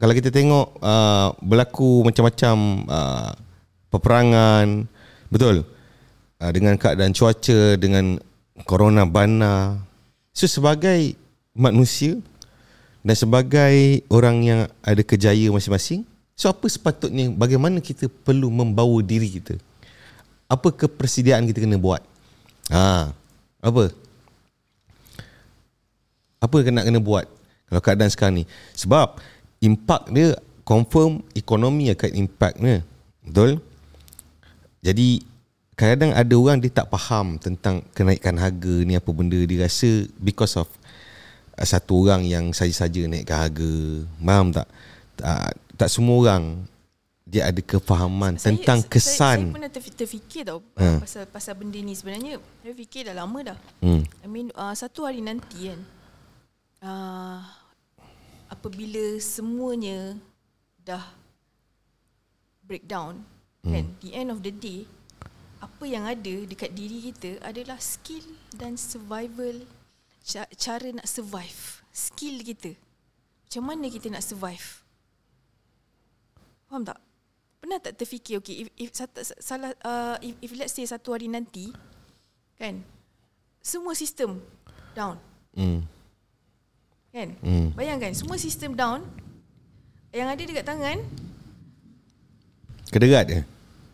kalau kita tengok uh, berlaku macam-macam uh, peperangan, betul? Uh, dengan keadaan cuaca, dengan corona bana. So sebagai manusia dan sebagai orang yang ada kejaya masing-masing, so apa sepatutnya bagaimana kita perlu membawa diri kita? Apa kepersediaan kita kena buat? Ha, apa? Apa kena kena buat kalau keadaan sekarang ni? Sebab impact dia confirm ekonomi akan impact dia. Betul? Jadi kadang-kadang ada orang dia tak faham tentang kenaikan harga ni apa benda dia rasa because of uh, satu orang yang saja-saja naikkan harga. Faham tak? Tak, tak semua orang dia ada kefahaman saya, tentang kesan. Saya, saya pernah terfikir tau ha. pasal pasal benda ni sebenarnya. Saya fikir dah lama dah. Hmm. I mean uh, satu hari nanti kan. Uh, apabila semuanya dah breakdown hmm. kan? The end of the day apa yang ada dekat diri kita adalah skill dan survival cara nak survive. Skill kita. Macam mana kita nak survive? Faham tak? Pernah tak terfikir okay if, if salah uh, if, if let's say satu hari nanti kan semua sistem down. Hmm Kan? Hmm. Bayangkan semua sistem down yang ada dekat tangan Kederat dia.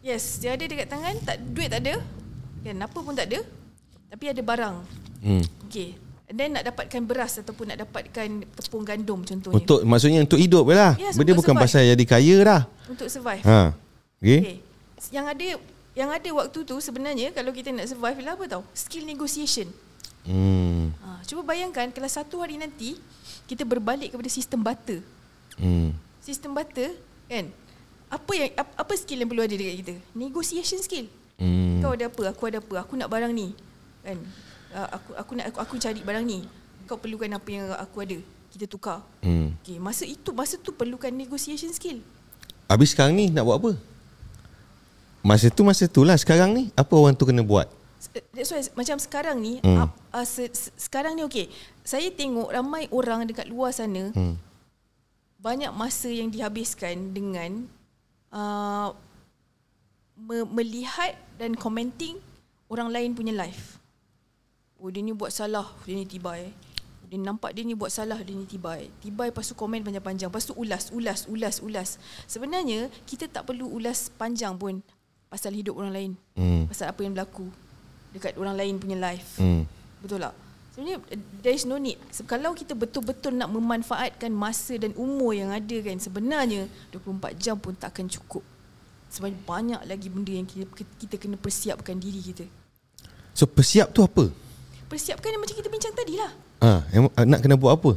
Yes, dia ada dekat tangan, tak duit tak ada. Kan, apa pun tak ada. Tapi ada barang. Hmm. Okay. And then nak dapatkan beras ataupun nak dapatkan tepung gandum contohnya. Untuk maksudnya untuk hidup lah. Yes, Benda bukan survive. pasal jadi kaya dah. Untuk survive. Ha. Okay. okay. Yang ada yang ada waktu tu sebenarnya kalau kita nak survive lah apa tau? Skill negotiation. Hmm. Ha, cuba bayangkan kalau satu hari nanti kita berbalik kepada sistem butter. Hmm. Sistem butter kan? Apa yang apa skill yang perlu ada dekat kita? Negotiation skill. Hmm. Kau ada apa? Aku ada apa? Aku nak barang ni. Kan? Uh, aku aku nak aku, aku cari barang ni. Kau perlukan apa yang aku ada? Kita tukar. Hmm. Okay, masa itu masa tu perlukan negotiation skill. Habis sekarang ni nak buat apa? Masa tu masa tu lah sekarang ni apa orang tu kena buat? That's why macam sekarang ni hmm. uh, uh, se, se, sekarang ni okey. Saya tengok ramai orang dekat luar sana hmm. banyak masa yang dihabiskan dengan uh, me- melihat dan commenting orang lain punya life. Oh dia ni buat salah, dia ni tibai. Dia nampak dia ni buat salah, dia ni tibai. Tibai lepas tu komen panjang-panjang. Lepas tu ulas, ulas, ulas, ulas. Sebenarnya kita tak perlu ulas panjang pun pasal hidup orang lain. Hmm. Pasal apa yang berlaku dekat orang lain punya life. Hmm. Betul tak? Sebenarnya there is no need. Kalau kita betul-betul nak memanfaatkan masa dan umur yang ada kan sebenarnya 24 jam pun takkan cukup. Sebab banyak lagi benda yang kita, kita kena persiapkan diri kita. So persiap tu apa? Persiapkan yang macam kita bincang tadi lah. Ah, ha, nak kena buat apa?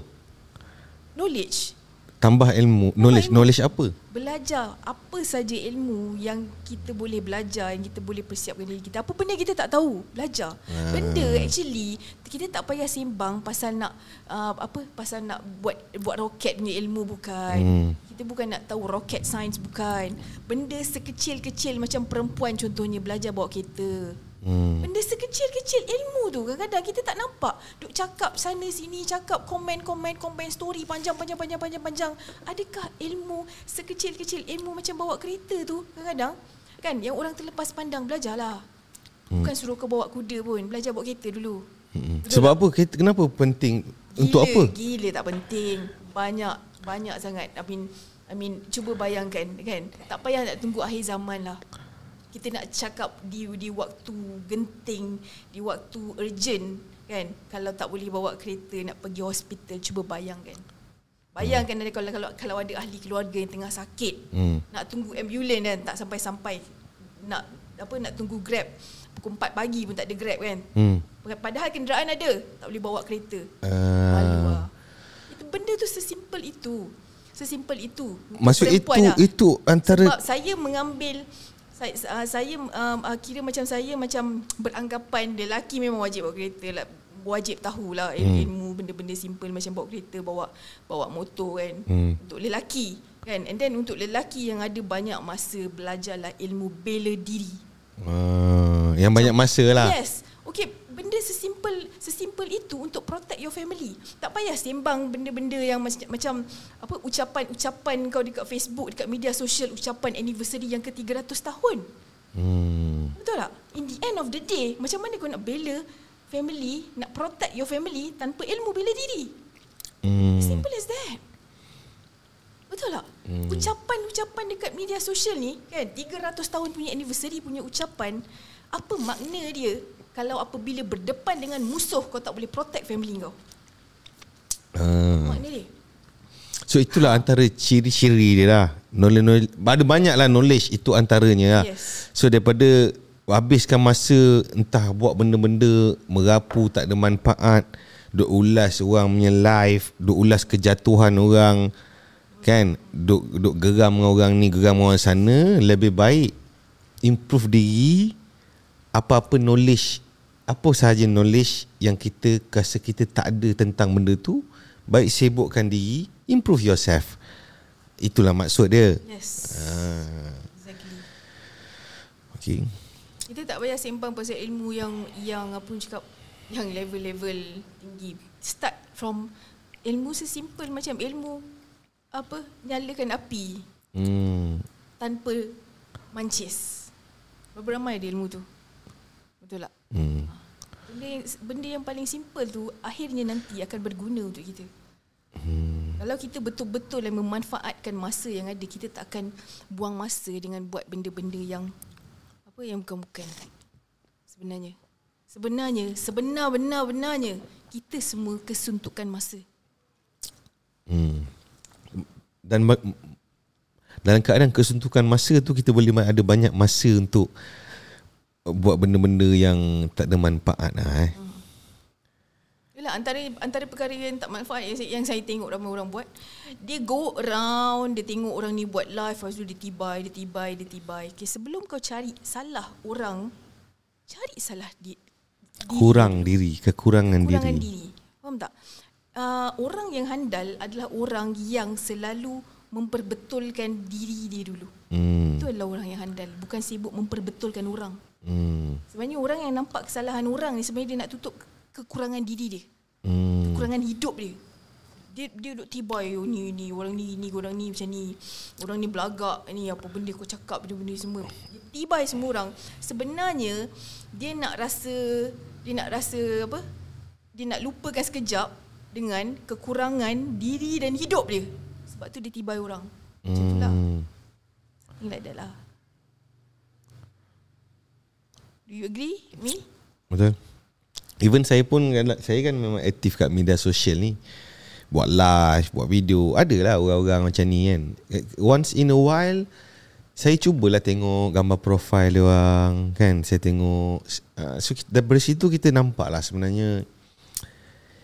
Knowledge tambah ilmu. Knowledge. ilmu. knowledge apa? Belajar. Apa saja ilmu yang kita boleh belajar yang kita boleh persiapkan diri kita. Apa benda kita tak tahu belajar. Hmm. benda actually kita tak payah sembang pasal nak uh, apa pasal nak buat buat roket punya ilmu bukan. Hmm. kita bukan nak tahu rocket science bukan. Benda sekecil-kecil macam perempuan contohnya belajar bawa kereta Hmm. Benda sekecil-kecil ilmu tu kadang-kadang kita tak nampak. Duk cakap sana sini, cakap komen-komen, komen story panjang-panjang-panjang-panjang-panjang. Adakah ilmu sekecil-kecil ilmu macam bawa kereta tu kadang-kadang kan yang orang terlepas pandang belajarlah. Hmm. Bukan suruh kau bawa kuda pun, belajar bawa kereta dulu. Hmm. Sebab apa? Kereta kenapa penting? Gila, Untuk apa? Gila tak penting. Banyak banyak sangat. I mean I mean cuba bayangkan kan. Tak payah nak tunggu akhir zaman lah kita nak cakap di di waktu genting, di waktu urgent kan. Kalau tak boleh bawa kereta nak pergi hospital, cuba bayangkan. Bayangkan hmm. kalau kalau kalau ada ahli keluarga yang tengah sakit, hmm. nak tunggu ambulans kan tak sampai-sampai. Nak apa nak tunggu Grab pukul 4 pagi pun tak ada Grab kan. Hmm. Padahal kenderaan ada, tak boleh bawa kereta. Uh. Lah. Itu benda tu sesimpel itu. Sesimpel itu. Maksud itu lah. itu antara Sebab saya mengambil saya uh, saya um, uh, kira macam saya macam beranggapan lelaki memang wajib bawa kereta lah. Wajib tahulah hmm. ilmu benda-benda simple macam bawa kereta bawa bawa motor kan. Hmm. untuk lelaki kan. And then untuk lelaki yang ada banyak masa belajarlah ilmu bela diri. Uh, yang banyak masa lah. yes. Okay, benda sesimpel sesimpel itu untuk protect your family. Tak payah sembang benda-benda yang macam, macam apa ucapan-ucapan kau dekat Facebook, dekat media sosial, ucapan anniversary yang ke-300 tahun. Hmm. Betul tak? In the end of the day, macam mana kau nak bela family, nak protect your family tanpa ilmu bela diri? Hmm. Simple as that. Betul tak? Hmm. Ucapan-ucapan dekat media sosial ni, kan, 300 tahun punya anniversary punya ucapan, apa makna dia kalau apabila berdepan dengan musuh kau tak boleh protect family kau? Ah. Makna dia. So itulah antara ciri-ciri dia lah. Knowledge, knowledge, ada banyak lah knowledge itu antaranya lah. Yes. So daripada habiskan masa entah buat benda-benda merapu tak ada manfaat, duk ulas orang punya life, duk ulas kejatuhan orang, kan, duk, duk geram dengan orang ni, geram dengan orang sana, lebih baik improve diri, apa-apa knowledge, apa sahaja knowledge yang kita rasa kita tak ada tentang benda tu, baik sibukkan diri, improve yourself. Itulah maksud dia. Yes. Ah, Exactly. okay. Kita tak payah sembang pasal ilmu yang yang apa orang cakap yang level-level tinggi. Start from ilmu sesimpel macam ilmu apa nyalakan api Hmm. tanpa mancis. Berapa ramai ada ilmu tu? Betul tak? Hmm. Benda yang, benda yang paling simple tu akhirnya nanti akan berguna untuk kita. Hmm. Kalau kita betul-betul yang memanfaatkan masa yang ada, kita tak akan buang masa dengan buat benda-benda yang apa yang bukan-bukan. Sebenarnya. Sebenarnya, sebenar-benar-benarnya kita semua kesuntukan masa. Hmm. Dan dalam keadaan kesuntukan masa tu kita boleh ada banyak masa untuk buat benda-benda yang tak ada manfaat lah eh. Yalah antara antara perkara yang tak manfaat yang saya, yang saya tengok ramai orang buat, dia go around, dia tengok orang ni buat live, lepas tu dia tibai, dia tibai, dia tibai. Okay, sebelum kau cari salah orang, cari salah di, diri. Kurang diri, kekurangan kurangan diri. diri. Faham tak? Uh, orang yang handal adalah orang yang selalu memperbetulkan diri dia dulu. Hmm. Itu adalah orang yang handal, bukan sibuk memperbetulkan orang. Hmm. Sebenarnya orang yang nampak kesalahan orang ni sebenarnya dia nak tutup kekurangan diri dia. Hmm. Kekurangan hidup dia. Dia dia duk tibai oh, ni ni orang ni ni orang ni macam ni. Orang ni belagak ni apa benda kau cakap benda-benda semua. Dia tibai semua orang. Sebenarnya dia nak rasa dia nak rasa apa? Dia nak lupakan sekejap dengan kekurangan diri dan hidup dia. Sebab tu dia tibai orang. Macam tu lah. Hmm. Like that lah. Do you agree me? Betul. Even saya pun saya kan memang aktif kat media sosial ni. Buat live, buat video. Adalah orang-orang macam ni kan. Once in a while saya cubalah tengok gambar profil dia orang kan. Saya tengok uh, so dari situ kita nampak lah sebenarnya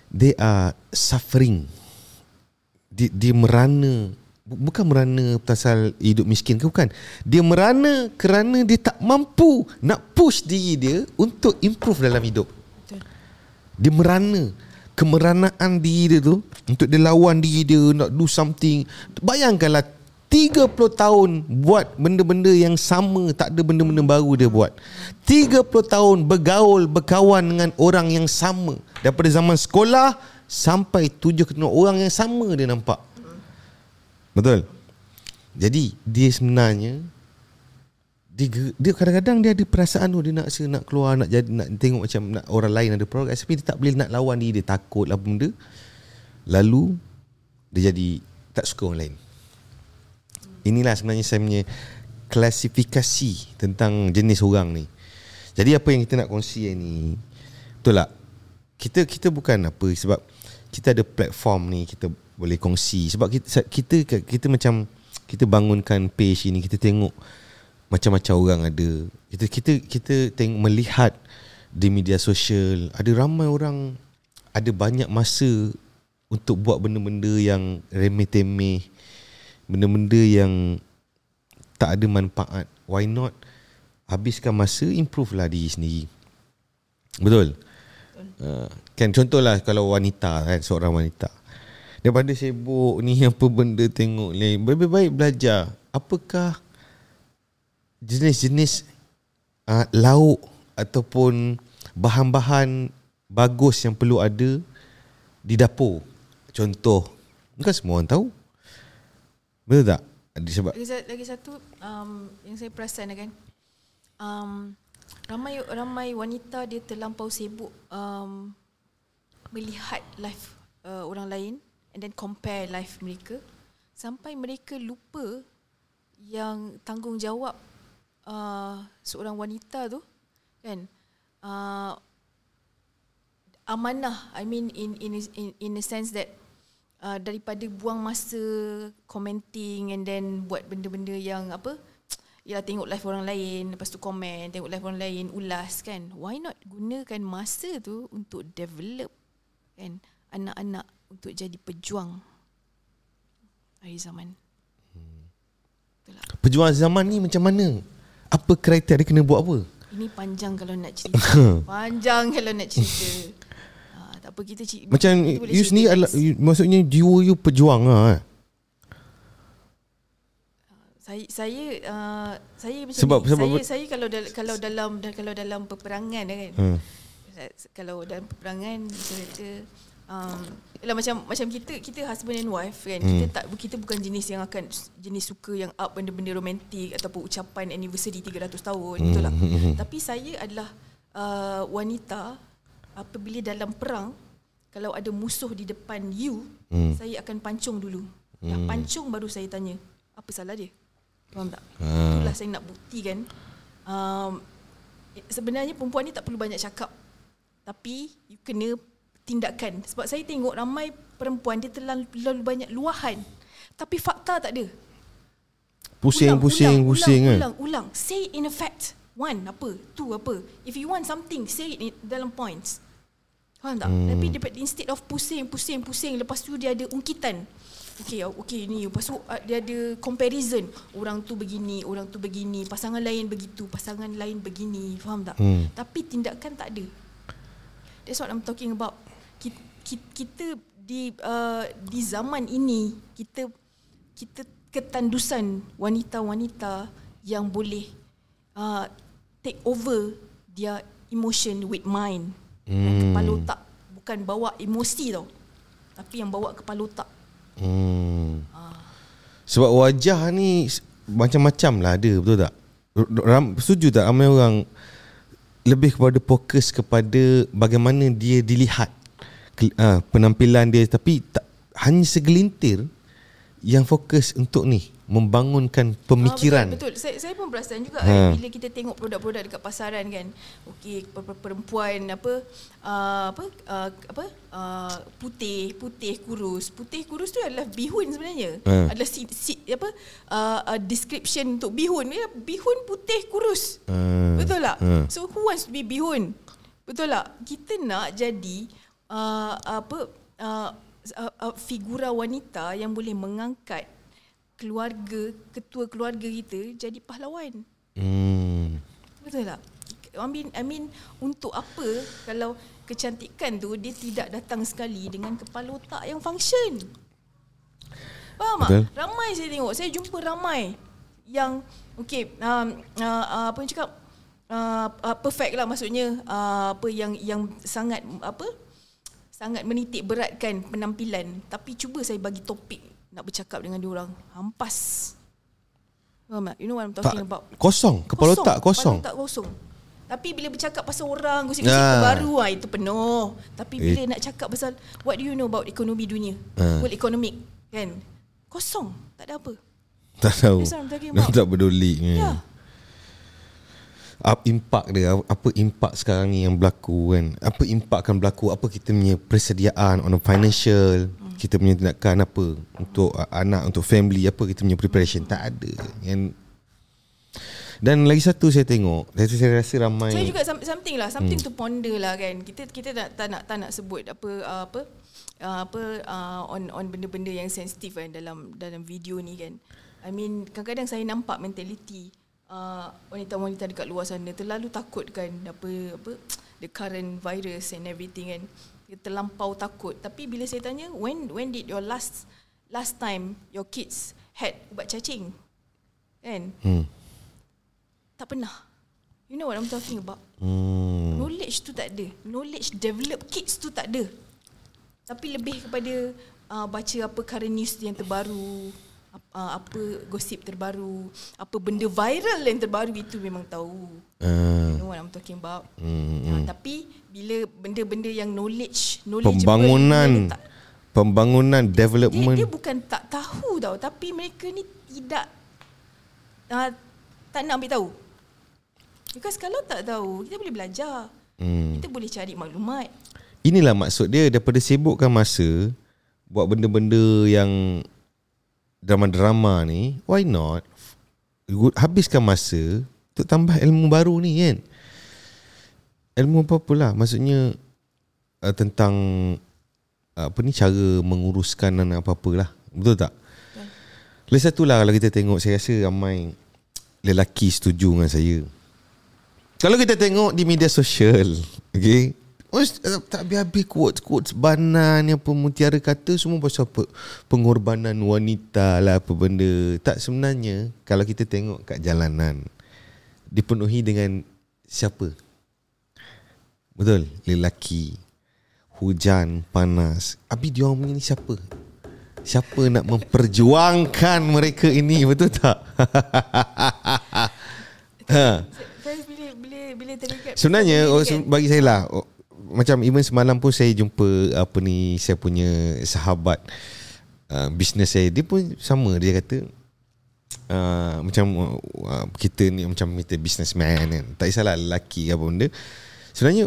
they are suffering. Dia, dia merana Bukan merana pasal hidup miskin ke bukan. Dia merana kerana dia tak mampu Nak push diri dia Untuk improve dalam hidup. Betul. Dia merana Kemeranaan diri dia tu Untuk dia lawan diri dia Nak do something. Bayangkanlah 30 tahun Buat benda-benda yang sama Tak ada benda-benda baru dia buat. 30 tahun bergaul Berkawan dengan orang yang sama. Daripada zaman sekolah Sampai tujuh ketemu Orang yang sama dia nampak Betul. Jadi dia sebenarnya dia, dia kadang-kadang dia ada perasaan tu dia nak rasa nak keluar nak jadi nak tengok macam nak orang lain ada progress. Tapi dia tak boleh nak lawan diri dia takut lah benda. Lalu dia jadi tak suka orang lain. Inilah sebenarnya saya punya klasifikasi tentang jenis orang ni. Jadi apa yang kita nak kongsi ni? Betul tak? Kita kita bukan apa sebab kita ada platform ni kita boleh kongsi. Sebab kita kita kita macam kita bangunkan page ini kita tengok macam-macam orang ada. Kita kita kita tengok melihat di media sosial ada ramai orang ada banyak masa untuk buat benda-benda yang remeh-temeh benda-benda yang tak ada manfaat. Why not? Habiskan masa improve lah diri sendiri. Betul Uh, kan contohlah kalau wanita kan seorang wanita daripada sibuk ni apa benda tengok ni lebih baik belajar apakah jenis-jenis uh, lauk ataupun bahan-bahan bagus yang perlu ada di dapur. Contoh, bukan semua orang tahu. Betul tak? Ada Sebab Lagi, lagi satu um, yang saya perasan kan. Um, ramai ramai wanita dia terlampau sibuk um, melihat life uh, orang lain and then compare life mereka. Sampai mereka lupa yang tanggungjawab uh, seorang wanita tu kan? Uh, amanah I mean in in in in a sense that uh, daripada buang masa commenting and then buat benda-benda yang apa Ya tengok live orang lain Lepas tu komen Tengok live orang lain Ulas kan Why not gunakan masa tu Untuk develop Kan Anak-anak Untuk jadi pejuang Hari zaman tak? pejuang zaman ni macam mana? Apa kriteria kena buat apa? Ini panjang kalau nak cerita Panjang kalau nak cerita ha, Tak apa kita cerita Macam kita you sendiri maksudnya jiwa you pejuang lah eh? Saya saya uh, saya macam Sebab- ni. sebab saya saya kalau dal- kalau dalam kalau dalam peperangan kan. Hmm. kalau dalam peperangan saya kata um, yalah, macam macam kita kita husband and wife kan kita tak kita bukan jenis yang akan jenis suka yang up benda-benda romantik ataupun ucapan anniversary 300 tahun betul tak? Tapi saya adalah uh, wanita apabila dalam perang kalau ada musuh di depan you saya akan pancung dulu. Dah pancung baru saya tanya apa salah dia faham tak? Itulah saya nak buktikan. Um, sebenarnya perempuan ni tak perlu banyak cakap. Tapi you kena tindakan. Sebab saya tengok ramai perempuan dia terlalu, terlalu banyak luahan. Tapi fakta tak ada. Pusing, ulang, pusing, ulang, pusing ulang, kan? ulang, ulang. Say in a fact. One apa? Two apa? If you want something say it in, dalam points. Faham tak? Hmm. tapi instead of pusing pusing pusing lepas tu dia ada ungkitan Okay, okay ni lepas tu uh, dia ada comparison orang tu begini orang tu begini pasangan lain begitu pasangan lain begini faham tak Hmm. tapi tindakan tak ada That's what I'm talking about. Kita, kita di uh, di zaman ini kita kita ketandusan wanita-wanita yang boleh uh, take over their emotion with mind. Hmm. Kepala otak bukan bawa emosi tau. Tapi yang bawa kepala otak. Hmm. Sebab wajah ni macam-macam lah ada, betul tak? Ram, setuju tak ramai orang lebih kepada fokus kepada bagaimana dia dilihat ah, penampilan dia tapi tak, hanya segelintir yang fokus untuk ni membangunkan pemikiran. Ah, betul, betul. Saya, saya pun perasan juga Ha. ha. kan, bila kita tengok produk-produk dekat pasaran kan. Okey, per- per- perempuan apa uh, apa uh, apa uh, putih, putih kurus. Putih kurus tu adalah bihun sebenarnya. Ha. Adalah si, si, apa uh, uh, description untuk bihun. Ya, bihun putih kurus. Ha. Betul tak? Ha. So who wants to be bihun? Betul tak? Kita nak jadi uh, apa uh, uh, uh, figura wanita yang boleh mengangkat keluarga, ketua keluarga kita jadi pahlawan. Hmm. Betul tak? I mean, I mean untuk apa kalau kecantikan tu dia tidak datang sekali dengan kepala otak yang function? Faham Betul. tak? Ramai saya tengok, saya jumpa ramai yang okay, um, uh, uh, apa yang cakap uh, uh, perfect lah maksudnya uh, apa yang yang sangat apa sangat menitik beratkan penampilan tapi cuba saya bagi topik nak bercakap dengan dia orang hampas Faham tak? You know what I'm talking Tak, about? kosong, kepala otak kosong. Kepala otak kosong. Tapi bila bercakap pasal orang, gosip-gosip Ya. baru ah itu penuh. Tapi bila Eh. nak cakap pasal what do you know about ekonomi dunia? Ah. World economic kan? Kosong, tak ada apa. Tak tahu. About. tak peduli. Ya. Apa impak dia? Apa impak sekarang ni yang berlaku kan? Apa impak akan berlaku? Apa kita punya persediaan on a financial? Kita punya tindakan apa untuk uh, anak, untuk family apa kita punya preparation? Tak ada. Yang dan lagi satu saya tengok, saya, saya rasa ramai Saya juga some- something lah, something to ponder lah kan. Kita kita tak, tak nak tak nak sebut apa uh, apa uh, apa uh, on on benda-benda yang sensitif kan dalam dalam video ni kan. I mean kadang-kadang saya nampak mentality uh, wanita-wanita dekat luar sana terlalu takut kan apa apa the current virus and everything kan. Terlampau takut. Tapi bila saya tanya when when did your last last time your kids had ubat cacing? Kan? hmm. Tak pernah. You know what I'm talking about? Hmm. No knowledge tu tak ada. Knowledge develop kids tu tak ada. Tapi lebih kepada uh, baca apa current news yang terbaru, uh, apa gosip terbaru, apa benda viral yang terbaru itu memang tahu. Uh, You know what I'm talking about. hmm, Uh, tapi bila benda-benda yang knowledge, knowledgeable, pembangunan dia tak- pembangunan dia, development dia bukan tak tahu tau tapi mereka ni tidak uh, tak nak ambil tahu. Because kalau tak tahu, kita boleh belajar. hmm. Kita boleh cari maklumat. Inilah maksud dia daripada sibukkan masa buat benda-benda yang drama-drama ni, why not habiskan masa untuk tambah ilmu baru ni kan. Ilmu apa-apa lah. Maksudnya uh, tentang uh, apa ni cara menguruskan dan apa-apa lah. Betul tak? Lagi satu lah kalau kita tengok saya rasa ramai lelaki setuju dengan saya. Kalau kita tengok di media sosial, okay, tak habis-habis quotes-quotes bana ni apa Mutiara kata semua pasal pe- pengorbanan wanita lah apa benda. Tak sebenarnya kalau kita tengok kat jalanan dipenuhi dengan siapa? Betul, lelaki. Hujan, panas. Abi dia orang ni siapa? Siapa nak memperjuangkan mereka ini, betul tak? ha. Sebenarnya oh, bagi saya lah oh, macam even semalam pun saya jumpa apa ni saya punya sahabat uh, bisnes saya dia pun sama. Dia kata uh, macam uh, kita ni macam kita businessman kan. Tak kisahlah lelaki ke apa benda. Sebenarnya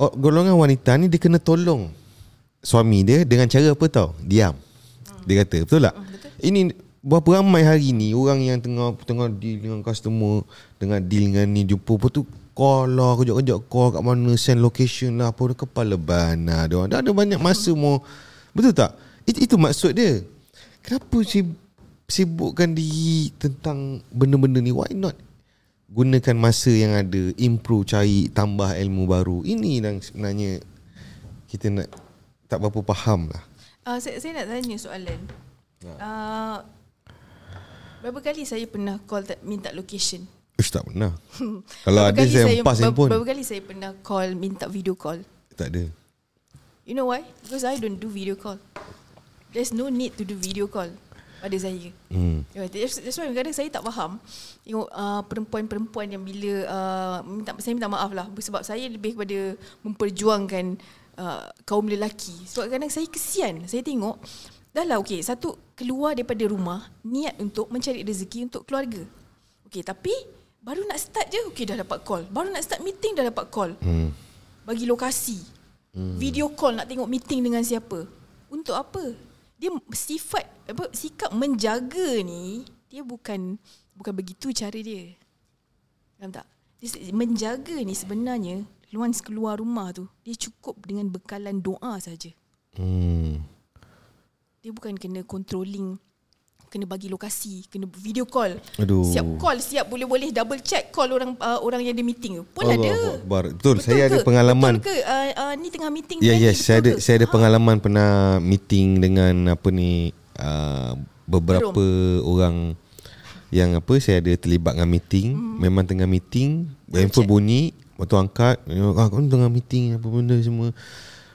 oh, golongan wanita ni dia kena tolong suami dia dengan cara apa tau? Diam. Dia kata betul tak? Ini berapa ramai hari ni orang yang tengah tengah deal dengan customer dengan deal dengan ni jumpa apa tu call lah kejap-kejap call kat mana send location lah apa kepala bana dia orang. Dah ada banyak masa mau betul tak? Itu, itu maksud dia. Kenapa sib, sibukkan diri tentang benda-benda ni? Why not gunakan masa yang ada improve cari tambah ilmu baru? Ini yang sebenarnya kita nak tak berapa faham lah. Uh, saya, saya nak tanya soalan. Uh, berapa kali saya pernah call tak, minta location? Ush tak pernah Kalau ada saya empas ber- handphone Berapa kali saya pernah call minta video call? Tak ada You know why? Because I don't do video call. There's no need to do video call pada saya. hmm. That's, that's why kadang saya tak faham tengok uh, perempuan-perempuan yang bila uh, minta saya minta maaf lah sebab saya lebih kepada memperjuangkan uh, kaum lelaki. Sebab kadang saya kesian. Saya tengok dah lah okey satu keluar daripada rumah niat untuk mencari rezeki untuk keluarga. Okey tapi baru nak start je okey dah dapat call. Baru nak start meeting dah dapat call. Hmm. Bagi lokasi. Video call nak tengok meeting dengan siapa. Untuk apa? Dia sifat apa sikap menjaga ni dia bukan bukan begitu cara dia. Faham tak? Dia, menjaga ni sebenarnya once keluar rumah tu dia cukup dengan bekalan doa saja. Hmm. Dia bukan kena controlling kena bagi lokasi, kena video call. Aduh. Siap call, siap boleh-boleh double check call orang uh, orang yang ada meeting tu. Pun Allahu ada. Akbar. Betul, saya ada pengalaman. Betul ke? Uh, uh, ni tengah meeting Ya, tadi, yes, saya ada betul ke? saya ada Ha. pengalaman pernah meeting dengan apa ni uh, beberapa orang yang apa saya ada terlibat dengan meeting, hmm. memang tengah meeting, handphone bunyi, waktu angkat, ah kau tengah meeting apa benda semua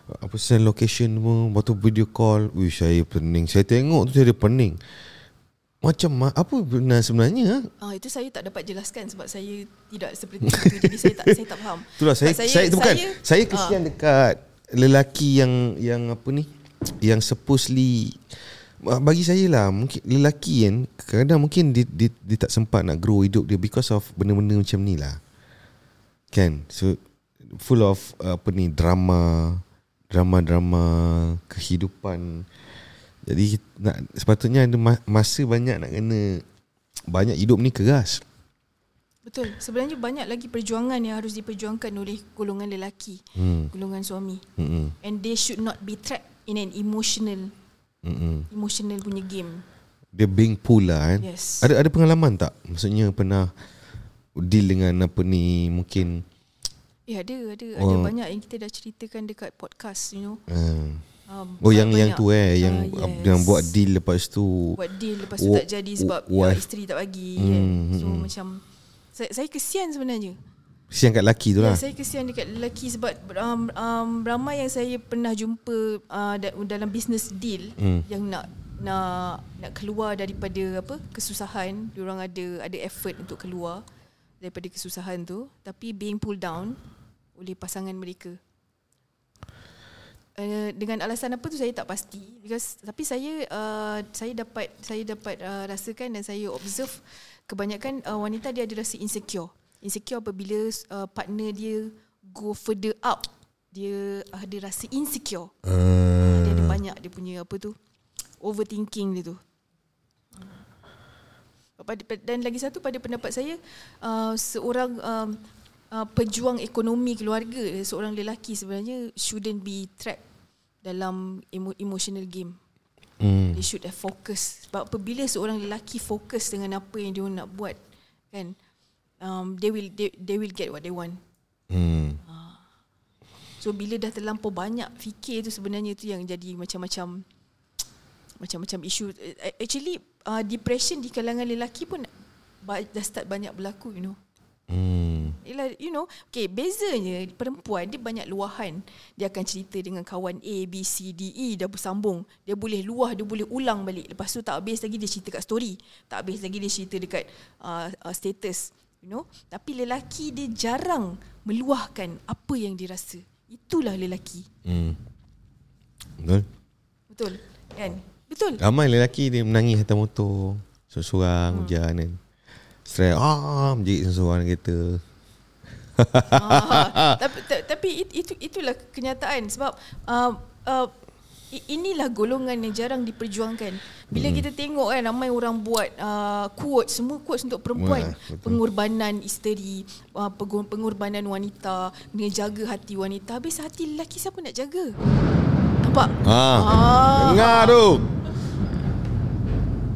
apa send location semua, waktu video call, wih saya pening. Saya tengok tu saya ada pening. Macam ma- apa benar sebenarnya? ah? Ah itu saya tak dapat jelaskan sebab saya tidak seperti itu jadi saya tak saya tak faham. Itulah saya saya, saya bukan saya ah, kesian dekat lelaki yang yang apa ni yang supposedly ah, bagi saya lah mungkin lelaki kan kadang mungkin dia, dia, dia tak sempat nak grow hidup dia because of benda-benda macam ni lah kan so full of uh, apa ni drama drama-drama kehidupan jadi nak sepatutnya ada ma- masa banyak nak kena banyak hidup ni keras Betul. Sebenarnya banyak lagi perjuangan yang harus diperjuangkan oleh golongan lelaki, hmm. golongan suami. Hmm. And they should not be trapped in an emotional Hmm. emotional punya game. Dia being pull lah kan Yes. Ada ada pengalaman tak? Maksudnya pernah deal dengan apa ni mungkin Eh ada ada ada Oh. banyak yang kita dah ceritakan dekat podcast, you know. uh, Um, Oh yang banyak- yang tu eh yang Ah, uh, yang buat deal lepas tu buat deal lepas tu Wa- tak jadi sebab wife. ya, isteri tak bagi Hmm, kan. So hmm. macam saya, saya kesian sebenarnya. Kesian kat lelaki tu Ya, lah. saya kesian dekat lelaki sebab um, um, ramai yang saya pernah jumpa uh, da- dalam business deal Hmm. yang nak nak nak keluar daripada apa kesusahan, diorang ada ada effort untuk keluar daripada kesusahan tu tapi being pulled down oleh pasangan mereka. Uh, dengan alasan apa tu saya tak pasti because tapi saya uh, saya dapat saya dapat uh, rasakan dan saya observe kebanyakan uh, wanita dia ada rasa insecure. Insecure apabila uh, partner dia go further up dia ada rasa insecure. Uh, Dia ada banyak dia punya apa tu overthinking dia tu. Dan lagi satu pada pendapat saya uh, seorang um, uh, pejuang ekonomi keluarga seorang lelaki sebenarnya shouldn't be trapped dalam emo- emotional game. hmm. They should have focus. Sebab apabila seorang lelaki fokus dengan apa yang dia nak buat kan um, they will they, they will get what they want. Hmm. So bila dah terlampau banyak fikir tu sebenarnya tu yang jadi macam-macam macam-macam isu Eh, actually uh, depression di kalangan lelaki pun dah start banyak berlaku you know. Hmm. Yelah, you know, okay, bezanya perempuan dia banyak luahan. Dia akan cerita dengan kawan A, B, C, D, E dah bersambung. Dia boleh luah, dia boleh ulang balik. Lepas tu tak habis lagi dia cerita kat story. Tak habis lagi dia cerita dekat uh, uh, status. You know, tapi lelaki dia jarang meluahkan apa yang dia rasa. Itulah lelaki. Hmm. Betul. Betul? Kan? Betul. Ramai lelaki dia menangis atas motor Seorang-seorang hmm. hujan kan Stress Ah Menjerit seorang kereta ah, tapi ta- tapi it- itu itulah kenyataan sebab uh, uh, inilah golongan yang jarang diperjuangkan. Bila hmm. kita tengok kan ramai orang buat uh, quote semua quotes untuk perempuan, Wah, pengorbanan isteri, uh, pengorbanan wanita, kena jaga hati wanita. Habis hati lelaki siapa nak jaga? Nampak? Ah. Dengar tu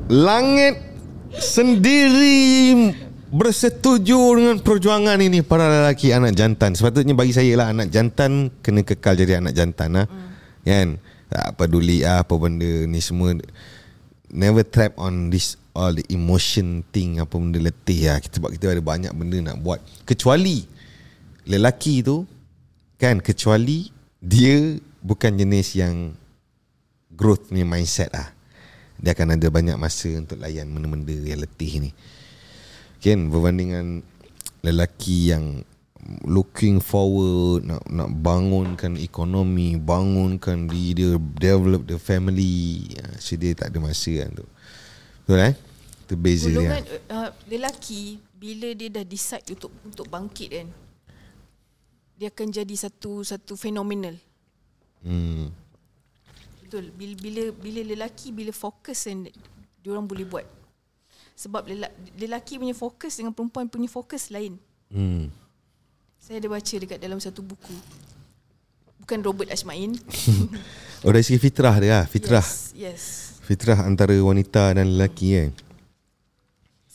Langit Sendiri Bersetuju dengan perjuangan ini Para lelaki anak jantan. Sepatutnya bagi saya lah Anak jantan Kena kekal jadi anak jantan lah Hmm. Kan? Tak peduli lah Apa benda ni semua. Never trap on this All the emotion thing Apa benda letih lah Sebab kita ada banyak benda nak buat. Kecuali Lelaki tu Kan? Kecuali Dia Bukan jenis yang growth punya mindset lah. Dia akan ada banyak masa untuk layan benda-benda yang letih ni. Kan berbandingan lelaki yang looking forward nak nak bangunkan ekonomi, bangunkan diri dia, develop the family. Ha, So dia tak ada masa kan tu. Betul eh? Itu beza Golongan dia. uh, lelaki bila dia dah decide untuk untuk bangkit kan dia akan jadi satu satu fenomenal. Hmm. Betul. Bila bila bila lelaki bila fokus kan dia orang boleh buat. Sebab lelaki, lelaki punya fokus dengan perempuan punya fokus lain. Hmm. Saya ada baca dekat dalam satu buku. Bukan Robert Ashmain. Oh dari segi fitrah dia lah. Fitrah. Yes. yes. Fitrah antara wanita dan lelaki kan.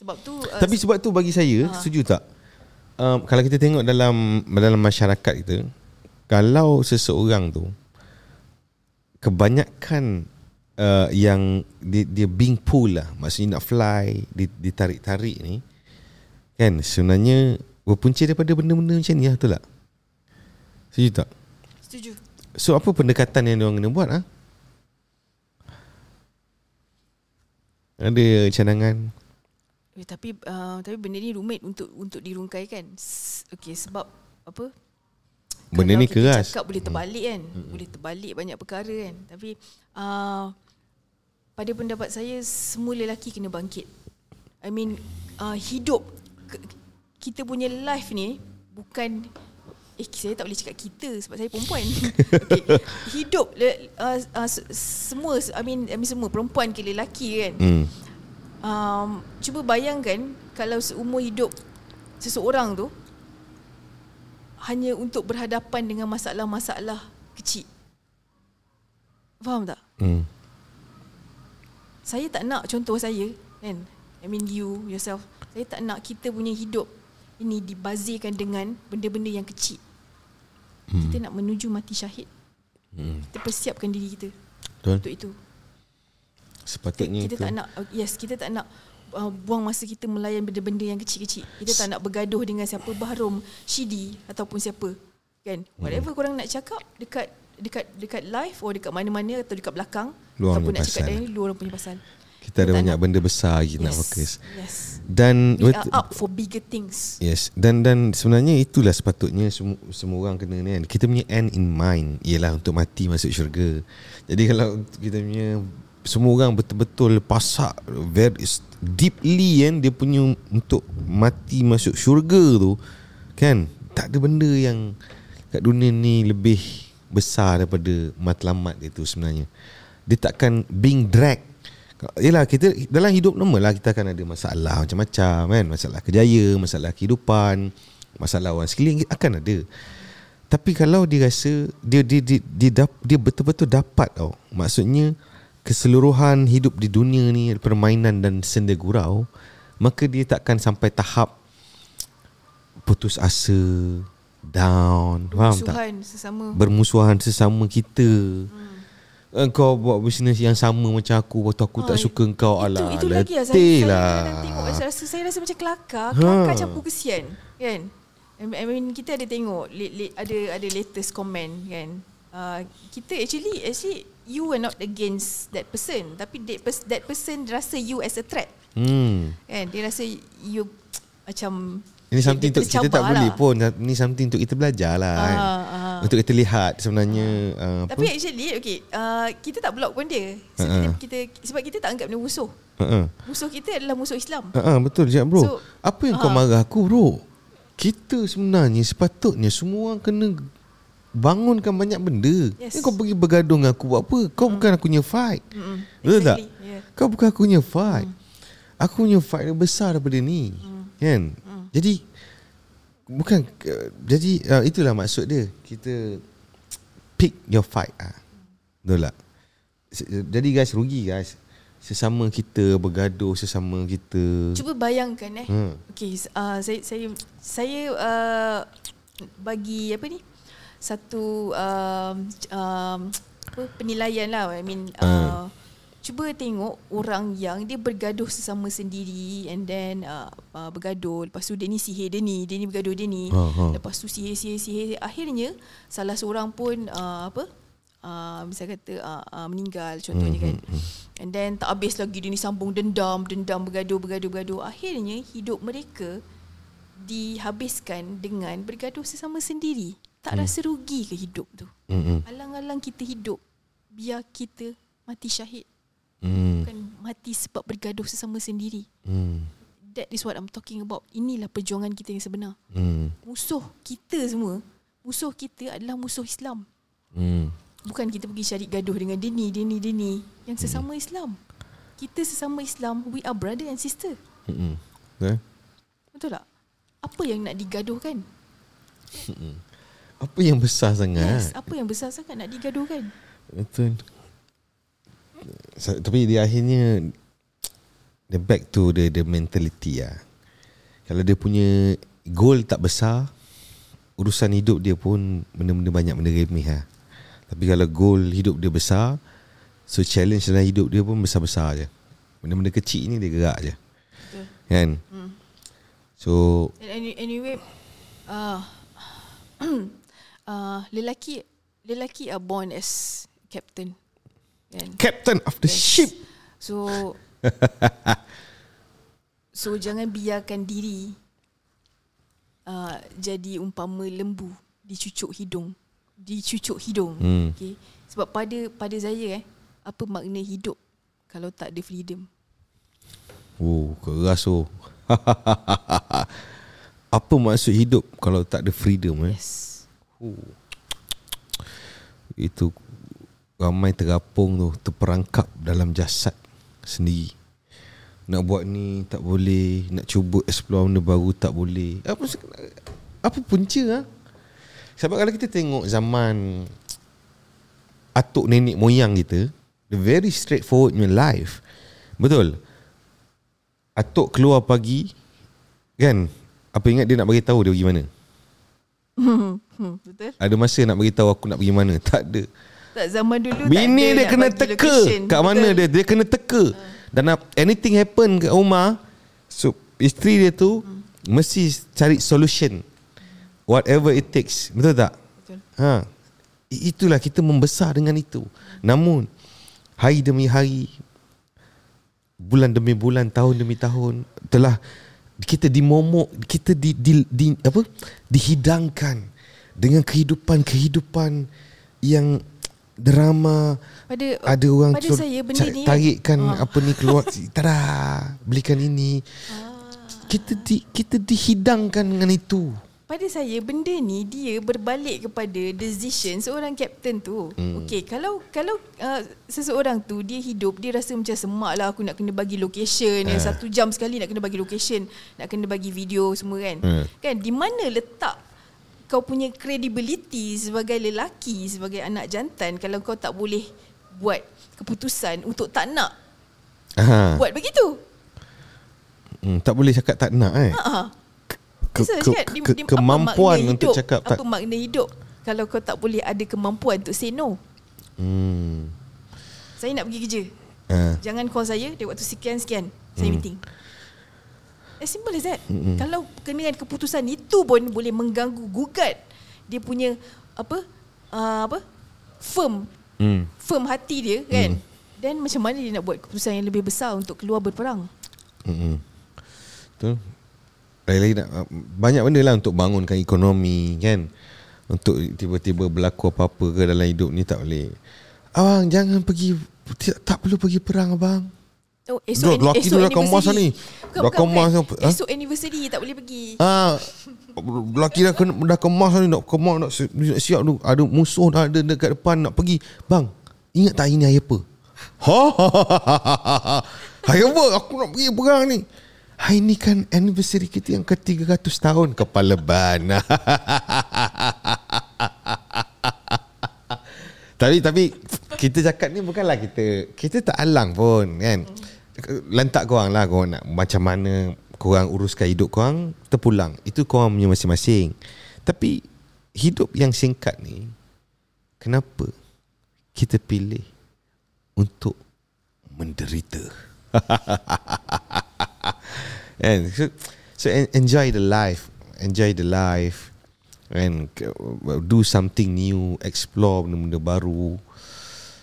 Sebab tu uh, Tapi sebab tu bagi saya Ha. Setuju tak um, Kalau kita tengok dalam Dalam masyarakat kita Kalau seseorang tu Kebanyakan uh, Yang dia, dia being pull lah Maksudnya nak fly di- Ditarik-tarik ni Kan sebenarnya Berpunca daripada benda-benda macam ni lah Betul tak Setuju tak setuju. So apa pendekatan yang diorang kena buat ha? Ada cadangan Eh, tapi uh, tapi benda ni rumit untuk untuk dirungkaikan. S- Okey sebab apa? Benda ni kita keras. Cakap boleh terbalik kan. Hmm. Boleh terbalik banyak perkara kan. Tapi uh, pada pendapat saya semua lelaki kena bangkit. I mean uh, hidup kita punya life ni bukan eh saya tak boleh cakap kita sebab saya perempuan. okay. Hidup le- uh, uh, semua I mean I mean semua perempuan ke lelaki kan. hmm. Um, cuba bayangkan kalau seumur hidup seseorang tu hanya untuk berhadapan dengan masalah-masalah kecil. Faham tak? Hmm. Saya tak nak contoh saya kan. I mean you yourself. Saya tak nak kita punya hidup ini dibazirkan dengan benda-benda yang kecil. Hmm. Kita nak menuju mati syahid. Hmm. Kita persiapkan diri kita Betul untuk itu. Sepatutnya kita itu tak nak yes kita tak nak uh, buang masa kita melayan benda-benda yang kecil-kecil. Kita tak nak bergaduh dengan siapa Bahrom, Shidi ataupun siapa. Kan? Whatever Hmm. korang nak cakap dekat dekat dekat live or dekat mana-mana atau dekat belakang Luar ataupun nak cakap dari luar orang punya pasal. Kita ada banyak nak- benda besar lagi nak Yes. fokus. Yes. Dan We are up for bigger things. Yes dan dan sebenarnya itulah sepatutnya semua, semua orang kena ni kan. Kita punya end in mind ialah untuk mati masuk syurga. Jadi kalau kita punya semua orang betul-betul pasak very deeply kan dia punya untuk mati masuk syurga tu kan? Tak ada benda yang kat dunia ni lebih besar daripada matlamat itu sebenarnya. Dia takkan being drag. Yelah kita dalam hidup normal lah kita akan ada masalah macam-macam kan. Masalah kejaya, masalah kehidupan Masalah orang sekeliling akan ada. Tapi kalau dia rasa dia dia dia, dia, dap, dia betul-betul dapat tau. Maksudnya keseluruhan hidup di dunia ni permainan dan senda gurau Maka dia takkan sampai tahap putus asa, down, faham tak? Sesama. bermusuhan sesama kita. Hmm. Kau buat bisnes yang sama macam aku Waktu aku tak Ah, suka kau itu, Alah itu lagi lah saya, saya lah tengok saya rasa, saya rasa macam kelakar Ha. Kelakar campur kesian Kan I mean kita ada tengok late, late, Ada ada latest comment kan uh, Kita actually Actually You are not against that person Tapi that, pers- that person rasa you as a threat hmm. Kan Dia rasa you Macam Ini something untuk kita tak boleh lah. pun Ini something untuk kita belajar lah kan Ah, ah. Untuk kita lihat sebenarnya uh, Tapi actually okay, uh, Kita tak block pun dia so, Ha-ha. kita, kita, Sebab kita tak anggap dia musuh uh-uh. Musuh kita adalah musuh Islam Uh-uh, Betul je bro So, Apa yang kau ah. marah aku bro Kita sebenarnya sepatutnya Semua orang kena Bangunkan banyak benda Yes. Kau pergi bergaduh dengan aku Buat apa Kau bukan aku punya fight Mm-mm. Betul tak? Exactly, yeah. Kau bukan aku punya fight. Aku punya fight dia besar daripada ni. Kan? Jadi bukan uh, jadi uh, itulah maksud dia. Kita pick your fight ah. Betul tak? Jadi guys rugi guys. Sesama kita bergaduh sesama kita Cuba bayangkan eh. Hmm. Okay, uh, saya saya saya uh, bagi apa ni? Satu um, um, apa penilaian lah. I mean uh, cuba tengok orang yang dia bergaduh sesama sendiri and then uh, uh, bergaduh lepas tu dia ni sihir dia ni, dia ni bergaduh dia ni. Ha. Lepas tu sihir sihir sihir akhirnya salah seorang pun uh, apa? Uh, misal kata uh, uh, meninggal contohnya kan. And then tak habis lagi dia ni sambung dendam, dendam bergaduh, bergaduh, bergaduh. Akhirnya hidup mereka dihabiskan dengan bergaduh sesama sendiri. Tak rasa rugi ke hidup tu? Mm-mm. Alang-alang kita hidup biar kita mati syahid. Mm. Bukan mati sebab bergaduh sesama sendiri. Mm. That is what I'm talking about. Inilah perjuangan kita yang sebenar. Mm. Musuh kita semua, musuh kita adalah musuh Islam. Mm. Bukan kita pergi cari gaduh dengan dia ni, dia ni, dia ni. Yang sesama Islam. Kita sesama Islam, we are brother and sister. Mm. Eh? Betul tak? Apa yang nak digaduhkan? Apa yang besar sangat? Yes, apa yang besar sangat nak digaduhkan? Betul. Tapi di akhirnya the back to the the mentality lah. Kalau dia punya goal tak besar, urusan hidup dia pun benda-benda banyak benda remeh lah. Tapi kalau goal hidup dia besar, so challenge dalam hidup dia pun besar-besar je. Benda-benda kecil ni dia gerak je. Betul. Kan? Hmm. So, And any- anyway, uh, uh, lelaki lelaki are born as captain. Kan? captain of the Yes. ship. So So jangan biarkan diri uh, jadi umpama lembu dicucuk hidung, dicucuk hidung. Hmm. Okay. Sebab pada pada saya eh apa makna hidup kalau tak ada freedom? Oh, keras oh. Apa maksud hidup kalau tak ada freedom eh? Yes. Itu ramai terapung tu terperangkap dalam jasad sendiri. Nak buat ni tak boleh, nak cuba explore benda baru tak boleh. Apa apa punca ah? Sebab kalau kita tengok zaman atuk nenek moyang kita, the very straightforward punya life. Betul. Atuk keluar pagi kan? Apa ingat dia nak bagi tahu dia pergi mana? Hmm, betul? Ada masa nak bagi tahu aku nak pergi mana? Tak ada. Tak zaman dulu tak Bini ada dia kena teka location. kat mana Betul. dia dia kena teka. Dan ap- anything happen kat rumah, so isteri dia tu mesti cari solution. Whatever it takes. Betul tak? Betul. Ha. Itulah kita membesar dengan itu. Namun hari demi hari bulan demi bulan, tahun demi tahun telah kita dimomok, kita di, di, di apa? dihidangkan dengan kehidupan-kehidupan yang drama Pada ada orang pada suruh saya benda ca- ni tarikkan Ah. apa ni keluar tada belikan ini kita di, kita dihidangkan dengan itu pada saya benda ni dia berbalik kepada decision seorang captain tu. Hmm. Okey, kalau kalau uh, seseorang tu dia hidup dia rasa macam semak lah aku nak kena bagi location yang satu jam sekali nak kena bagi location, nak kena bagi video semua kan. Hmm. Kan di mana letak kau punya credibility sebagai lelaki, sebagai anak jantan kalau kau tak boleh buat keputusan untuk tak nak Aha. buat begitu. Hmm, tak boleh cakap tak nak eh. Ha. Ke, ke, ke, apa kemampuan makna untuk hidup? cakap tak. Apa makna hidup kalau kau tak boleh ada kemampuan untuk say no? Hmm. Saya nak pergi kerja. Ha. Jangan call saya dia waktu sekian-sekian. Saya meeting. As simple as that. Mm-hmm. Kalau dengan keputusan itu pun boleh mengganggu gugat dia punya apa uh, apa firm Hmm. firm hati dia kan. Dan macam mana dia nak buat keputusan yang lebih besar untuk keluar berperang? Hmm. Betul. Lagi-lagi nak banyak benda lah untuk bangunkan ekonomi kan. Untuk tiba-tiba berlaku apa-apa ke dalam hidup ni tak boleh. Abang jangan pergi tak, tak perlu pergi perang abang. Oh, Dah, lelaki tu dah kemas lah ni. Bukan, Dah kemas bukan. apa, ha? Esok anniversary tak boleh pergi. Ah, lelaki dah kena, dah kemas ni nak kemas nak, nak siap tu ada musuh dah ada dekat depan nak pergi. Bang, ingat tak ini hari apa? Ha. hari apa? Aku nak pergi perang ni. Hari ni kan anniversary kita yang ke-300 tahun kepala ban. tapi tapi kita cakap ni bukanlah kita kita tak alang pun kan. Lantak korang lah korang nak macam mana korang uruskan hidup korang terpulang. Itu korang punya masing-masing. Tapi hidup yang singkat ni kenapa kita pilih untuk menderita? And so, so en- enjoy the life, enjoy the life, and do something new, explore benda-benda baru.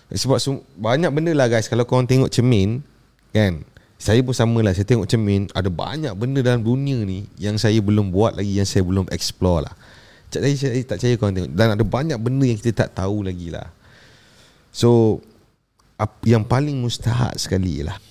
Sebab sem- banyak benda lah guys. Kalau korang tengok cermin Kan? Saya pun sama lah. Saya tengok cermin Ada banyak benda dalam dunia ni Yang saya belum buat lagi Yang saya belum explore lah. Tak saya, saya tak percaya korang tengok. Dan ada banyak benda yang kita tak tahu lagi lah. So Yang paling mustahak sekali lah